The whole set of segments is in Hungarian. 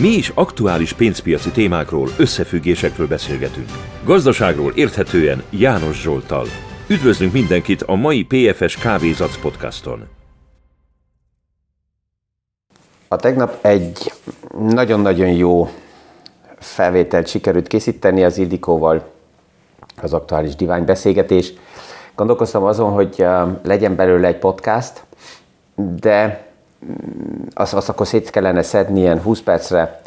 Mi is aktuális pénzpiaci témákról, összefüggésekről beszélgetünk. Gazdaságról érthetően János Zsoltal. Üdvözlünk mindenkit a mai PFS Kávézac podcaston. A tegnap egy nagyon-nagyon jó felvételt sikerült készíteni az Ildikóval, az aktuális divány beszélgetés. Gondolkoztam azon, hogy legyen belőle egy podcast, de azt, azt akkor szét kellene szedni ilyen 20 percre,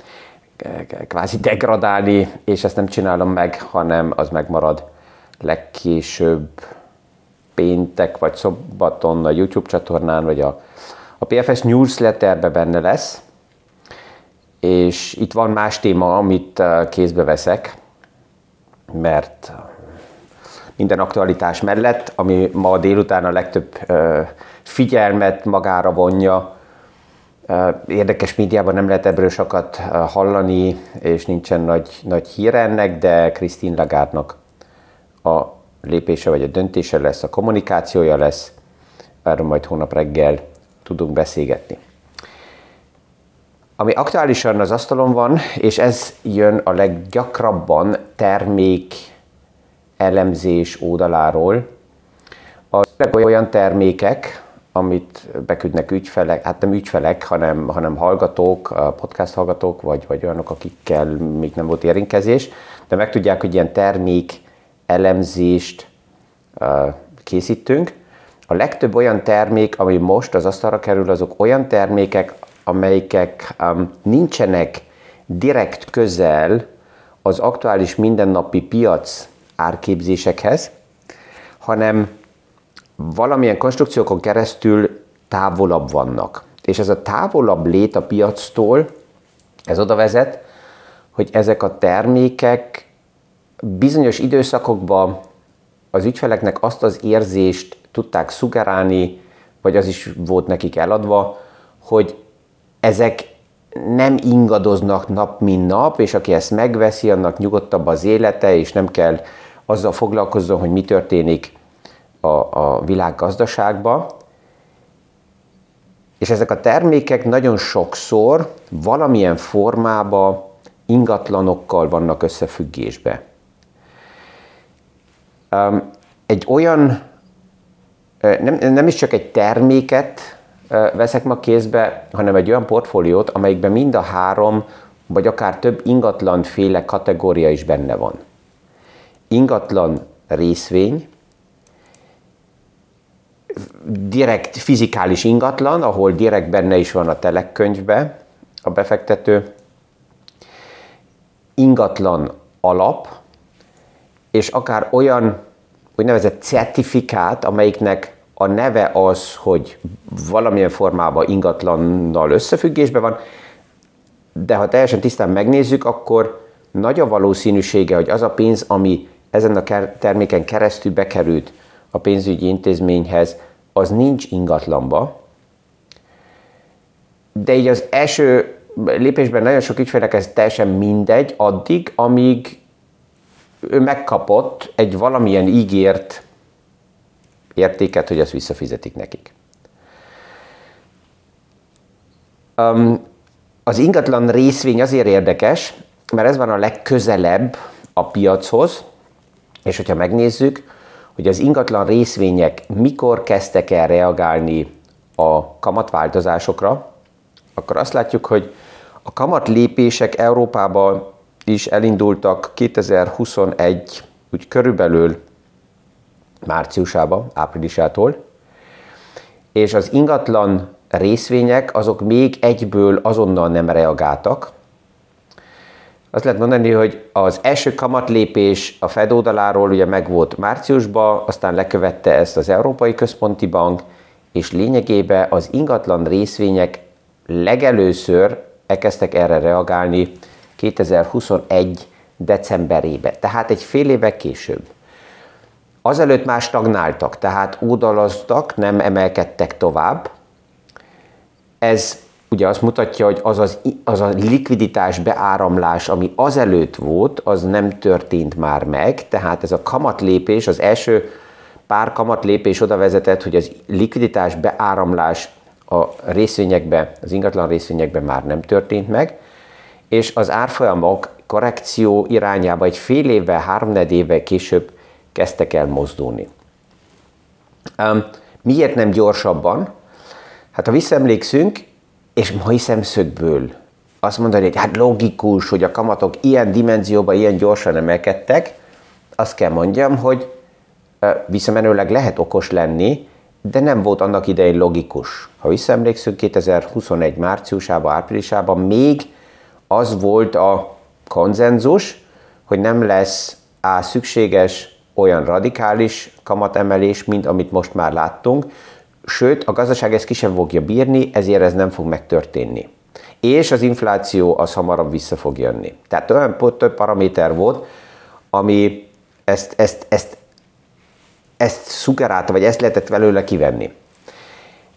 kvázi degradálni, és ezt nem csinálom meg, hanem az megmarad legkésőbb péntek vagy szombaton a YouTube csatornán, vagy a, a PFS newsletterbe benne lesz, és itt van más téma, amit kézbe veszek, mert minden aktualitás mellett, ami ma délután a legtöbb figyelmet magára vonja, Érdekes médiában nem lehet ebből sokat hallani, és nincsen nagy, nagy hír ennek, de Krisztin Lagárnak a lépése vagy a döntése lesz, a kommunikációja lesz, erről majd hónap reggel tudunk beszélgetni. Ami aktuálisan az asztalon van, és ez jön a leggyakrabban termék elemzés oldaláról, az olyan termékek, amit beküldnek ügyfelek, hát nem ügyfelek, hanem, hanem hallgatók, podcast hallgatók, vagy, vagy olyanok, akikkel még nem volt érintkezés, de megtudják, hogy ilyen termék elemzést készítünk. A legtöbb olyan termék, ami most az asztalra kerül, azok olyan termékek, amelyek um, nincsenek direkt közel az aktuális mindennapi piac árképzésekhez, hanem valamilyen konstrukciókon keresztül távolabb vannak. És ez a távolabb lét a piactól, ez oda vezet, hogy ezek a termékek bizonyos időszakokban az ügyfeleknek azt az érzést tudták szugerálni, vagy az is volt nekik eladva, hogy ezek nem ingadoznak nap, mint nap, és aki ezt megveszi, annak nyugodtabb az élete, és nem kell azzal foglalkozzon, hogy mi történik a, a világgazdaságba, és ezek a termékek nagyon sokszor valamilyen formában ingatlanokkal vannak összefüggésbe. Egy olyan, nem, nem is csak egy terméket veszek ma kézbe, hanem egy olyan portfóliót, amelyikben mind a három, vagy akár több ingatlanféle kategória is benne van. Ingatlan részvény, direkt fizikális ingatlan, ahol direkt benne is van a telekkönyvbe a befektető, ingatlan alap, és akár olyan úgynevezett certifikát, amelyiknek a neve az, hogy valamilyen formában ingatlannal összefüggésben van, de ha teljesen tisztán megnézzük, akkor nagy a valószínűsége, hogy az a pénz, ami ezen a terméken keresztül bekerült a pénzügyi intézményhez, az nincs ingatlanba, de így az első lépésben nagyon sok ügyfélnek ez teljesen mindegy, addig, amíg ő megkapott egy valamilyen ígért értéket, hogy ezt visszafizetik nekik. Az ingatlan részvény azért érdekes, mert ez van a legközelebb a piachoz, és hogyha megnézzük, hogy az ingatlan részvények mikor kezdtek el reagálni a kamatváltozásokra, akkor azt látjuk, hogy a kamat lépések Európában is elindultak 2021, úgy körülbelül márciusában, áprilisától, és az ingatlan részvények azok még egyből azonnal nem reagáltak, azt lehet mondani, hogy az első kamatlépés a Fed oldaláról ugye megvolt márciusban, aztán lekövette ezt az Európai Központi Bank, és lényegében az ingatlan részvények legelőször elkezdtek erre reagálni 2021 decemberébe, tehát egy fél éve később. Azelőtt már stagnáltak, tehát ódalaztak, nem emelkedtek tovább. Ez ugye azt mutatja, hogy az, az, az a likviditás beáramlás, ami azelőtt volt, az nem történt már meg, tehát ez a kamatlépés, az első pár kamatlépés oda vezetett, hogy az likviditás beáramlás a részvényekbe, az ingatlan részvényekbe már nem történt meg, és az árfolyamok korrekció irányába egy fél évvel, három évvel később kezdtek el mozdulni. Um, miért nem gyorsabban? Hát ha visszaemlékszünk, és mai szemszögből azt mondani, hogy hát logikus, hogy a kamatok ilyen dimenzióban ilyen gyorsan emelkedtek, azt kell mondjam, hogy visszamenőleg lehet okos lenni, de nem volt annak idején logikus. Ha visszaemlékszünk, 2021 márciusában, áprilisában még az volt a konzenzus, hogy nem lesz á, szükséges olyan radikális kamatemelés, mint amit most már láttunk, sőt, a gazdaság ezt ki sem fogja bírni, ezért ez nem fog megtörténni. És az infláció az hamarabb vissza fog jönni. Tehát olyan több paraméter volt, ami ezt, ezt, ezt, ezt szugerálta, vagy ezt lehetett belőle kivenni.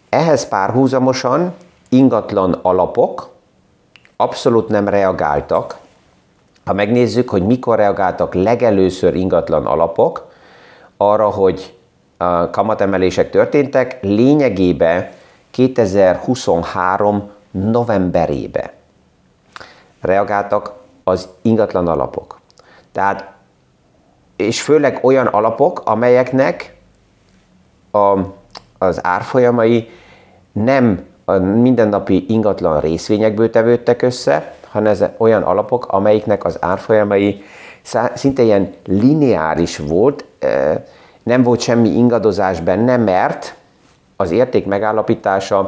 Ehhez párhuzamosan ingatlan alapok abszolút nem reagáltak. Ha megnézzük, hogy mikor reagáltak legelőször ingatlan alapok arra, hogy kamatemelések történtek, lényegében 2023 novemberébe reagáltak az ingatlan alapok. Tehát, és főleg olyan alapok, amelyeknek a, az árfolyamai nem a mindennapi ingatlan részvényekből tevődtek össze, hanem ez olyan alapok, amelyiknek az árfolyamai szinte ilyen lineáris volt, nem volt semmi ingadozás benne, mert az érték megállapítása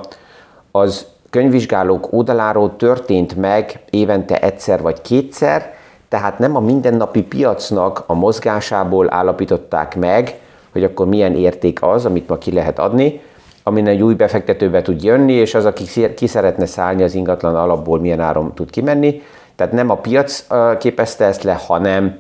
az könyvvizsgálók oldaláról történt meg évente egyszer vagy kétszer, tehát nem a mindennapi piacnak a mozgásából állapították meg, hogy akkor milyen érték az, amit ma ki lehet adni, amin egy új befektetőbe tud jönni, és az, aki ki szeretne szállni az ingatlan alapból, milyen áron tud kimenni. Tehát nem a piac képezte ezt le, hanem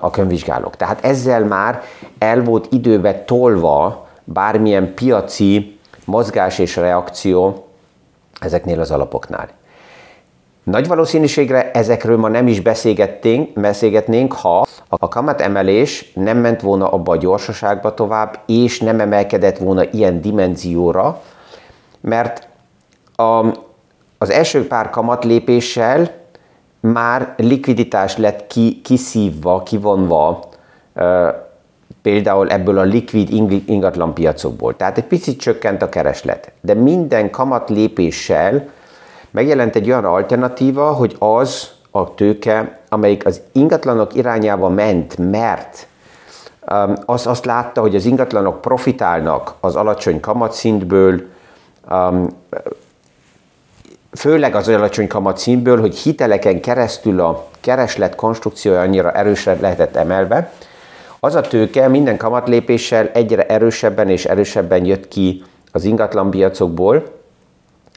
a könyvvizsgálók. Tehát ezzel már el volt időbe tolva bármilyen piaci mozgás és reakció ezeknél az alapoknál. Nagy valószínűségre ezekről ma nem is beszélgetnénk, beszélgetnénk, ha a kamat emelés nem ment volna abba a gyorsaságba tovább, és nem emelkedett volna ilyen dimenzióra, mert a, az első pár kamat lépéssel már likviditás lett ki, kiszívva, kivonva például ebből a likvid ingatlan piacokból. Tehát egy picit csökkent a kereslet. De minden kamat lépéssel megjelent egy olyan alternatíva, hogy az a tőke, amelyik az ingatlanok irányába ment, mert az, azt látta, hogy az ingatlanok profitálnak az alacsony kamatszintből, főleg az alacsony kamatszintből, hogy hiteleken keresztül a kereslet konstrukciója annyira erősre lehetett emelve, az a tőke minden kamatlépéssel egyre erősebben és erősebben jött ki az ingatlanpiacokból,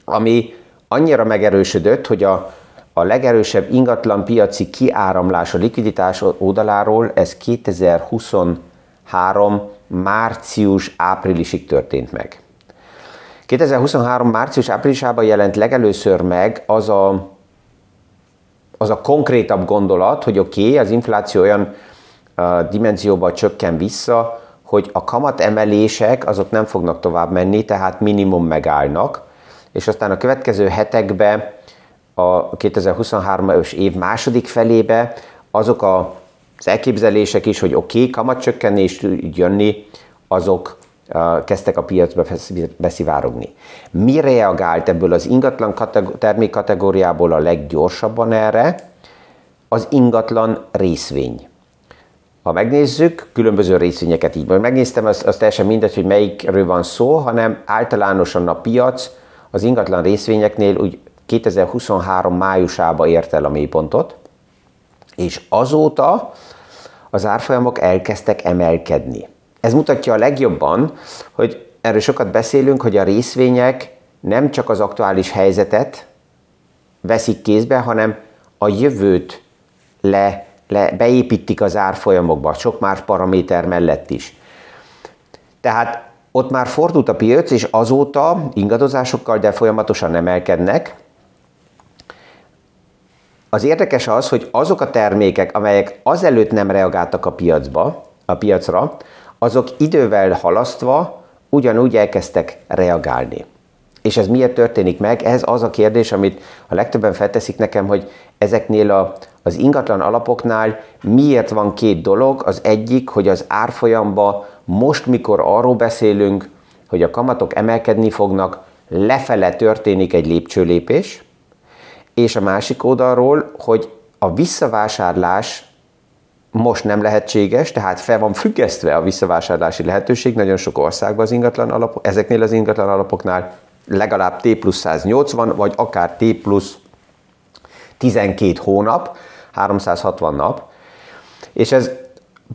ami annyira megerősödött, hogy a, a legerősebb ingatlan piaci kiáramlás a likviditás oldaláról, ez 2023 március-áprilisig történt meg. 2023 március-áprilisában jelent legelőször meg az a, az a konkrétabb gondolat, hogy oké, okay, az infláció olyan dimenzióban csökken vissza, hogy a kamat emelések azok nem fognak tovább menni, tehát minimum megállnak, és aztán a következő hetekben, a 2023-as év második felébe azok a, az elképzelések is, hogy oké, okay, kamatcsökkenés jönni, azok kezdtek a piacba beszivárogni. Mi reagált ebből az ingatlan kategó- termékkategóriából a leggyorsabban erre? Az ingatlan részvény. Ha megnézzük, különböző részvényeket így, majd megnéztem, az, az teljesen mindegy, hogy melyikről van szó, hanem általánosan a piac az ingatlan részvényeknél úgy 2023 májusába ért el a mélypontot, és azóta az árfolyamok elkezdtek emelkedni. Ez mutatja a legjobban, hogy erről sokat beszélünk, hogy a részvények nem csak az aktuális helyzetet veszik kézbe, hanem a jövőt le le, beépítik az árfolyamokba, sok más paraméter mellett is. Tehát ott már fordult a piac, és azóta ingadozásokkal, de folyamatosan emelkednek. Az érdekes az, hogy azok a termékek, amelyek azelőtt nem reagáltak a piacba, a piacra, azok idővel halasztva ugyanúgy elkezdtek reagálni. és ez miért történik meg? Ez az a kérdés, amit a legtöbben felteszik nekem, hogy ezeknél a, az ingatlan alapoknál miért van két dolog. Az egyik, hogy az árfolyamba most, mikor arról beszélünk, hogy a kamatok emelkedni fognak, lefele történik egy lépcsőlépés, és a másik oldalról, hogy a visszavásárlás most nem lehetséges, tehát fel van függesztve a visszavásárlási lehetőség nagyon sok országban az ingatlan alapok, ezeknél az ingatlan alapoknál legalább T plusz 180, vagy akár T plusz 12 hónap, 360 nap. És ez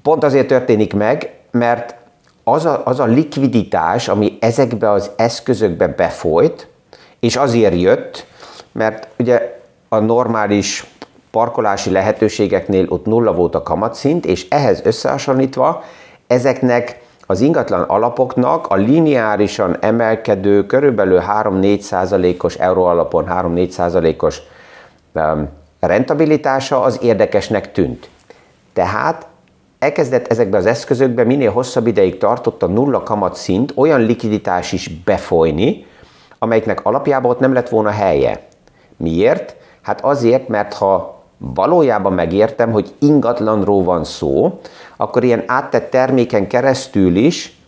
pont azért történik meg, mert az a, az a likviditás, ami ezekbe az eszközökbe befolyt, és azért jött, mert ugye a normális parkolási lehetőségeknél ott nulla volt a kamatszint, és ehhez összehasonlítva ezeknek az ingatlan alapoknak a lineárisan emelkedő körülbelül 3-4 százalékos euró alapon 3-4 százalékos rentabilitása az érdekesnek tűnt. Tehát elkezdett ezekbe az eszközökbe minél hosszabb ideig tartott a nulla kamat szint olyan likviditás is befolyni, amelyiknek alapjában ott nem lett volna helye. Miért? Hát azért, mert ha valójában megértem, hogy ingatlanról van szó, akkor ilyen áttett terméken keresztül is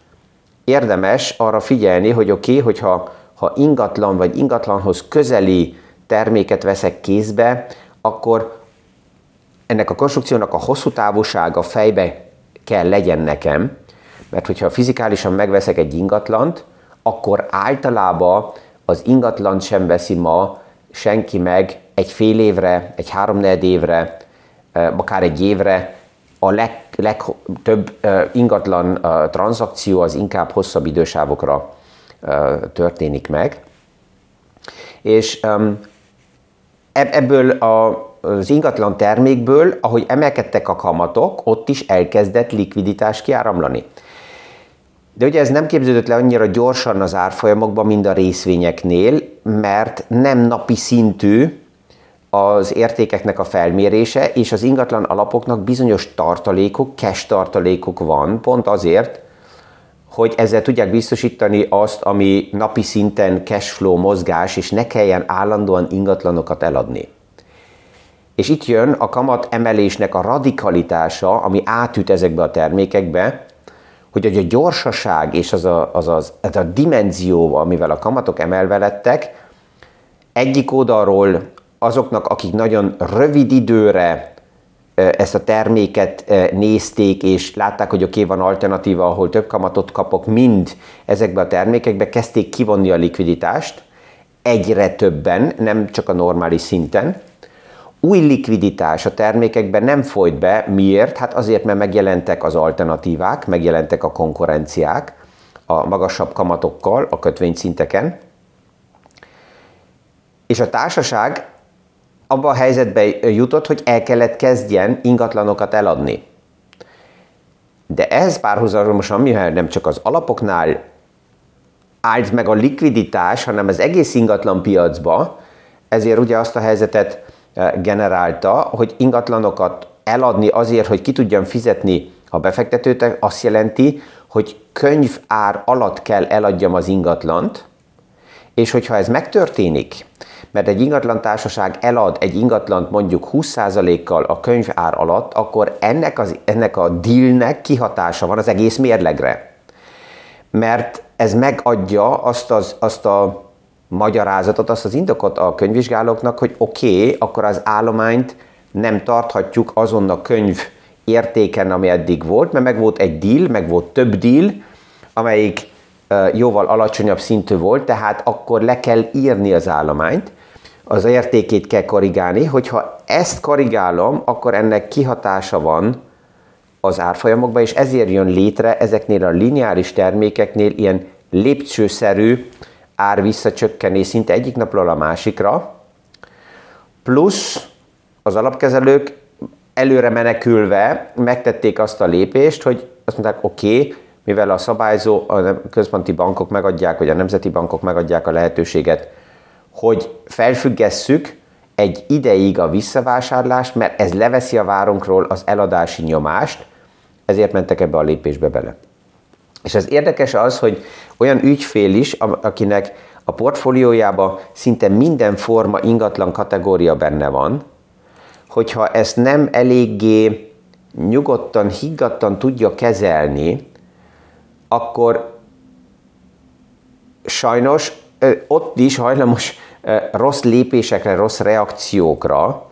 érdemes arra figyelni, hogy oké, okay, hogyha ha ingatlan vagy ingatlanhoz közeli terméket veszek kézbe, akkor ennek a konstrukciónak a hosszú távolsága fejbe kell legyen nekem, mert hogyha fizikálisan megveszek egy ingatlant, akkor általában az ingatlan sem veszi ma senki meg egy fél évre, egy háromnegyed évre, akár egy évre, a leg, legtöbb ingatlan tranzakció az inkább hosszabb idősávokra történik meg. És ebből a, az ingatlan termékből, ahogy emelkedtek a kamatok, ott is elkezdett likviditás kiáramlani. De ugye ez nem képződött le annyira gyorsan az árfolyamokban, mint a részvényeknél, mert nem napi szintű az értékeknek a felmérése, és az ingatlan alapoknak bizonyos tartalékok, cash tartalékok van, pont azért, hogy ezzel tudják biztosítani azt, ami napi szinten cashflow mozgás, és ne kelljen állandóan ingatlanokat eladni. És itt jön a kamat emelésnek a radikalitása, ami átüt ezekbe a termékekbe, hogy a gyorsaság és az a, az, az, az a dimenzió, amivel a kamatok emelve lettek, egyik oldalról azoknak, akik nagyon rövid időre ezt a terméket nézték, és látták, hogy oké, okay, van alternatíva, ahol több kamatot kapok, mind ezekbe a termékekbe kezdték kivonni a likviditást, egyre többen, nem csak a normális szinten. Új likviditás a termékekben nem folyt be. Miért? Hát azért, mert megjelentek az alternatívák, megjelentek a konkurenciák a magasabb kamatokkal a kötvényszinteken, és a társaság abba a helyzetbe jutott, hogy el kellett kezdjen ingatlanokat eladni. De ez párhuzamosan, mivel nem csak az alapoknál állt meg a likviditás, hanem az egész ingatlan piacba, ezért ugye azt a helyzetet eh, generálta, hogy ingatlanokat eladni azért, hogy ki tudjam fizetni a befektetőt, azt jelenti, hogy könyv ár alatt kell eladjam az ingatlant, és hogyha ez megtörténik, mert egy ingatlan társaság elad egy ingatlant mondjuk 20%-kal a könyvár alatt, akkor ennek, az, ennek a dealnek kihatása van az egész mérlegre. Mert ez megadja azt, az, azt a magyarázatot, azt az indokot a könyvvizsgálóknak, hogy oké, okay, akkor az állományt nem tarthatjuk azon a könyv értéken, ami eddig volt, mert meg volt egy deal, meg volt több deal, amelyik jóval alacsonyabb szintű volt, tehát akkor le kell írni az állományt, az értékét kell korrigálni, hogyha ezt korrigálom, akkor ennek kihatása van az árfolyamokba, és ezért jön létre ezeknél a lineáris termékeknél ilyen lépcsőszerű ár visszacsökkenés szinte egyik napról a másikra, plusz az alapkezelők előre menekülve megtették azt a lépést, hogy azt mondták, oké, okay, mivel a szabályzó, a központi bankok megadják, vagy a nemzeti bankok megadják a lehetőséget hogy felfüggesszük egy ideig a visszavásárlást, mert ez leveszi a várunkról az eladási nyomást, ezért mentek ebbe a lépésbe bele. És az érdekes az, hogy olyan ügyfél is, akinek a portfóliójában szinte minden forma ingatlan kategória benne van, hogyha ezt nem eléggé nyugodtan, higgadtan tudja kezelni, akkor sajnos ott is hajlamos rossz lépésekre, rossz reakciókra.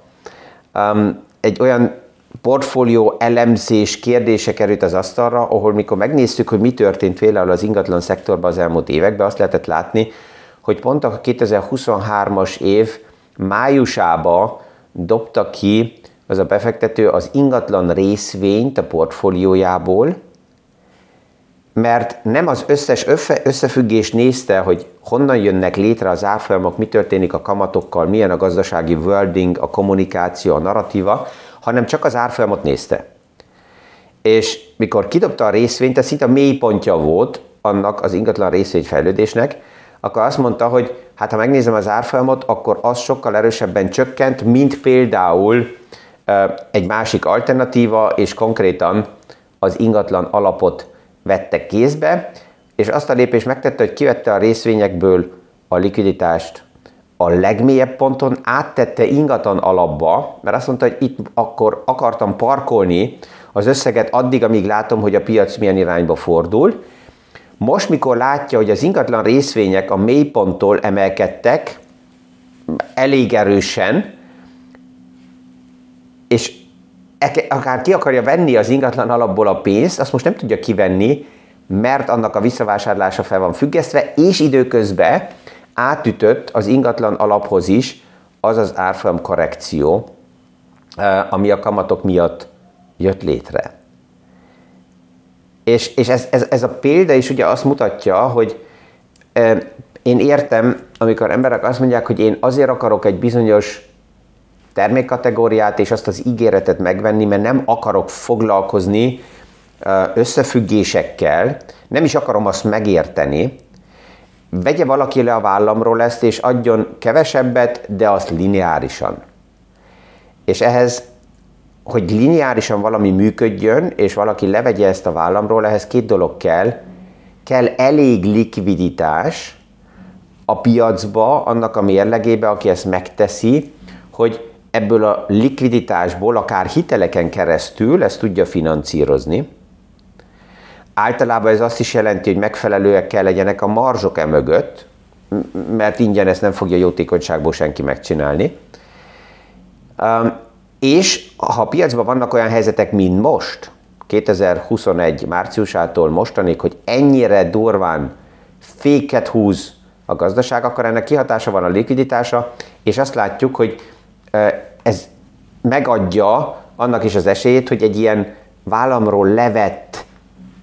Egy olyan portfólió elemzés kérdése került az asztalra, ahol mikor megnéztük, hogy mi történt például az ingatlan szektorban az elmúlt években, azt lehetett látni, hogy pont a 2023-as év májusába dobta ki az a befektető az ingatlan részvényt a portfóliójából, mert nem az összes összefüggés nézte, hogy honnan jönnek létre az árfolyamok, mi történik a kamatokkal, milyen a gazdasági wording, a kommunikáció, a narratíva, hanem csak az árfolyamot nézte. És mikor kidobta a részvényt, ez szinte a mélypontja volt annak az ingatlan részvényfejlődésnek, akkor azt mondta, hogy hát ha megnézem az árfolyamot, akkor az sokkal erősebben csökkent, mint például egy másik alternatíva, és konkrétan az ingatlan alapot vette kézbe, és azt a lépést megtette, hogy kivette a részvényekből a likviditást a legmélyebb ponton, áttette ingatlan alapba, mert azt mondta, hogy itt akkor akartam parkolni az összeget addig, amíg látom, hogy a piac milyen irányba fordul. Most, mikor látja, hogy az ingatlan részvények a mélyponttól emelkedtek, elég erősen, és akár ki akarja venni az ingatlan alapból a pénzt, azt most nem tudja kivenni, mert annak a visszavásárlása fel van függesztve, és időközben átütött az ingatlan alaphoz is az az árfolyam korrekció, eh, ami a kamatok miatt jött létre. És, és ez, ez, ez a példa is ugye azt mutatja, hogy eh, én értem, amikor emberek azt mondják, hogy én azért akarok egy bizonyos termékkategóriát és azt az ígéretet megvenni, mert nem akarok foglalkozni összefüggésekkel, nem is akarom azt megérteni, vegye valaki le a vállamról ezt, és adjon kevesebbet, de azt lineárisan. És ehhez, hogy lineárisan valami működjön, és valaki levegye ezt a vállamról, ehhez két dolog kell. Kell elég likviditás a piacba, annak a mérlegébe, aki ezt megteszi, hogy ebből a likviditásból, akár hiteleken keresztül ezt tudja financírozni. Általában ez azt is jelenti, hogy megfelelőek kell legyenek a marzsok e mögött, mert ingyen ezt nem fogja jótékonyságból senki megcsinálni. És ha a piacban vannak olyan helyzetek, mint most, 2021 márciusától mostanig, hogy ennyire durván féket húz a gazdaság, akkor ennek kihatása van a likviditása, és azt látjuk, hogy ez megadja annak is az esélyét, hogy egy ilyen vállamról levett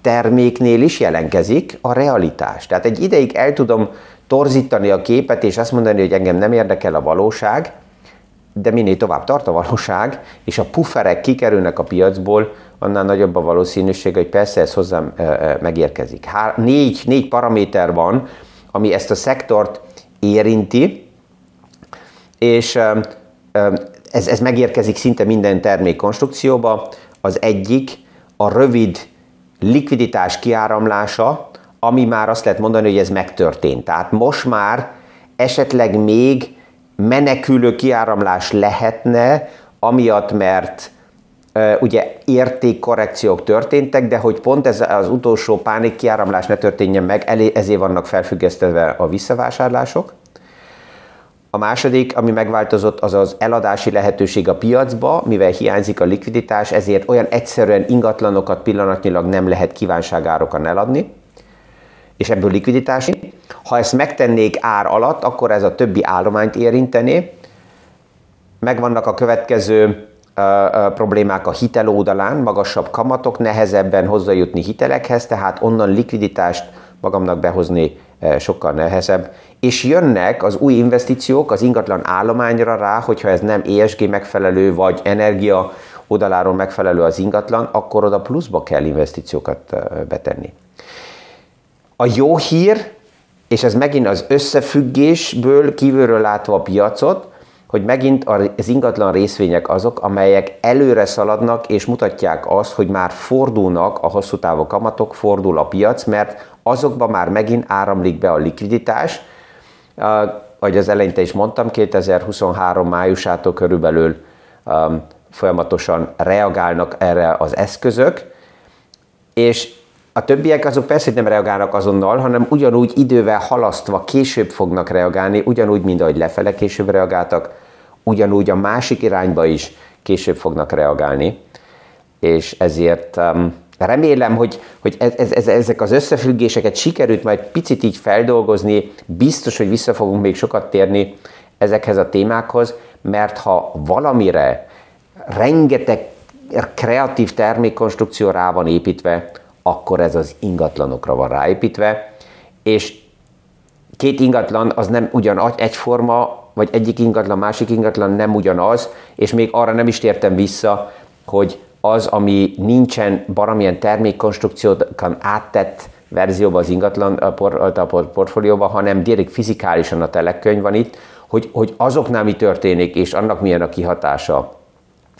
terméknél is jelenkezik a realitás. Tehát egy ideig el tudom torzítani a képet, és azt mondani, hogy engem nem érdekel a valóság, de minél tovább tart a valóság, és a pufferek kikerülnek a piacból, annál nagyobb a valószínűség, hogy persze ez hozzám megérkezik. Há, négy, négy paraméter van, ami ezt a szektort érinti, és ez, ez megérkezik szinte minden termék konstrukcióba. Az egyik a rövid likviditás kiáramlása, ami már azt lehet mondani, hogy ez megtörtént. Tehát most már esetleg még menekülő kiáramlás lehetne, amiatt, mert ugye értékkorrekciók történtek, de hogy pont ez az utolsó pánik kiáramlás ne történjen meg, ezért vannak felfüggesztve a visszavásárlások. A második, ami megváltozott, az az eladási lehetőség a piacba, mivel hiányzik a likviditás, ezért olyan egyszerűen ingatlanokat pillanatnyilag nem lehet kívánságárokon eladni, és ebből likviditás. Ha ezt megtennék ár alatt, akkor ez a többi állományt érintené. Megvannak a következő problémák a hitel oldalán, magasabb kamatok, nehezebben hozzájutni hitelekhez, tehát onnan likviditást magamnak behozni sokkal nehezebb. És jönnek az új investíciók az ingatlan állományra rá, hogyha ez nem ESG megfelelő, vagy energia oldaláról megfelelő az ingatlan, akkor oda pluszba kell investíciókat betenni. A jó hír, és ez megint az összefüggésből kívülről látva a piacot, hogy megint az ingatlan részvények azok, amelyek előre szaladnak és mutatják azt, hogy már fordulnak a hosszú távú kamatok, fordul a piac, mert azokba már megint áramlik be a likviditás, ahogy az eleinte is mondtam, 2023 májusától körülbelül um, folyamatosan reagálnak erre az eszközök, és a többiek azok persze nem reagálnak azonnal, hanem ugyanúgy idővel halasztva később fognak reagálni, ugyanúgy, mint ahogy lefele később reagáltak, ugyanúgy a másik irányba is később fognak reagálni. És ezért um, remélem, hogy, hogy ez, ez, ez, ezek az összefüggéseket sikerült majd picit így feldolgozni, biztos, hogy vissza fogunk még sokat térni ezekhez a témákhoz, mert ha valamire rengeteg kreatív termékkonstrukció rá van építve, akkor ez az ingatlanokra van ráépítve, és két ingatlan az nem ugyan egyforma, vagy egyik ingatlan, másik ingatlan nem ugyanaz, és még arra nem is tértem vissza, hogy az, ami nincsen valamilyen termékkonstrukciókan áttett verzióban az ingatlan a, por, a portfólióban, hanem direkt fizikálisan a telekönyv van itt, hogy, hogy azoknál mi történik, és annak milyen a kihatása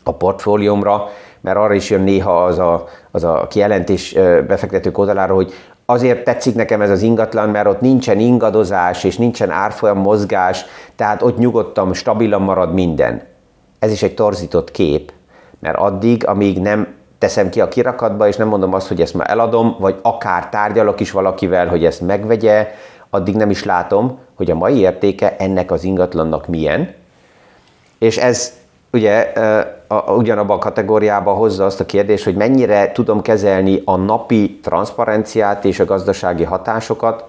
a portfóliómra, mert arra is jön néha az a, az a kijelentés befektetők oldalára, hogy azért tetszik nekem ez az ingatlan, mert ott nincsen ingadozás, és nincsen árfolyam mozgás, tehát ott nyugodtan, stabilan marad minden. Ez is egy torzított kép, mert addig, amíg nem teszem ki a kirakatba, és nem mondom azt, hogy ezt már eladom, vagy akár tárgyalok is valakivel, hogy ezt megvegye, addig nem is látom, hogy a mai értéke ennek az ingatlannak milyen. És ez ugye a, a, ugyanabba a kategóriába hozza azt a kérdést, hogy mennyire tudom kezelni a napi transzparenciát és a gazdasági hatásokat,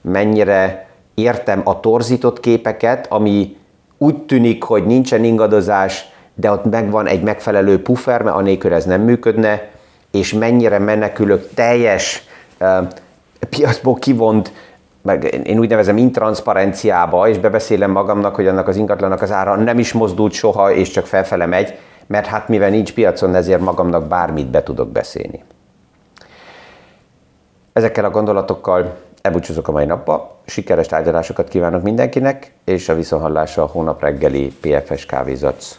mennyire értem a torzított képeket, ami úgy tűnik, hogy nincsen ingadozás, de ott megvan egy megfelelő puffer, mert anélkül ez nem működne, és mennyire menekülök teljes piacból kivont meg én úgy nevezem intranszparenciába, és bebeszélem magamnak, hogy annak az ingatlanak az ára nem is mozdult soha, és csak felfele megy, mert hát mivel nincs piacon, ezért magamnak bármit be tudok beszélni. Ezekkel a gondolatokkal elbúcsúzok a mai napba, sikeres tárgyalásokat kívánok mindenkinek, és a viszonhallása a hónap reggeli PFS Kávézac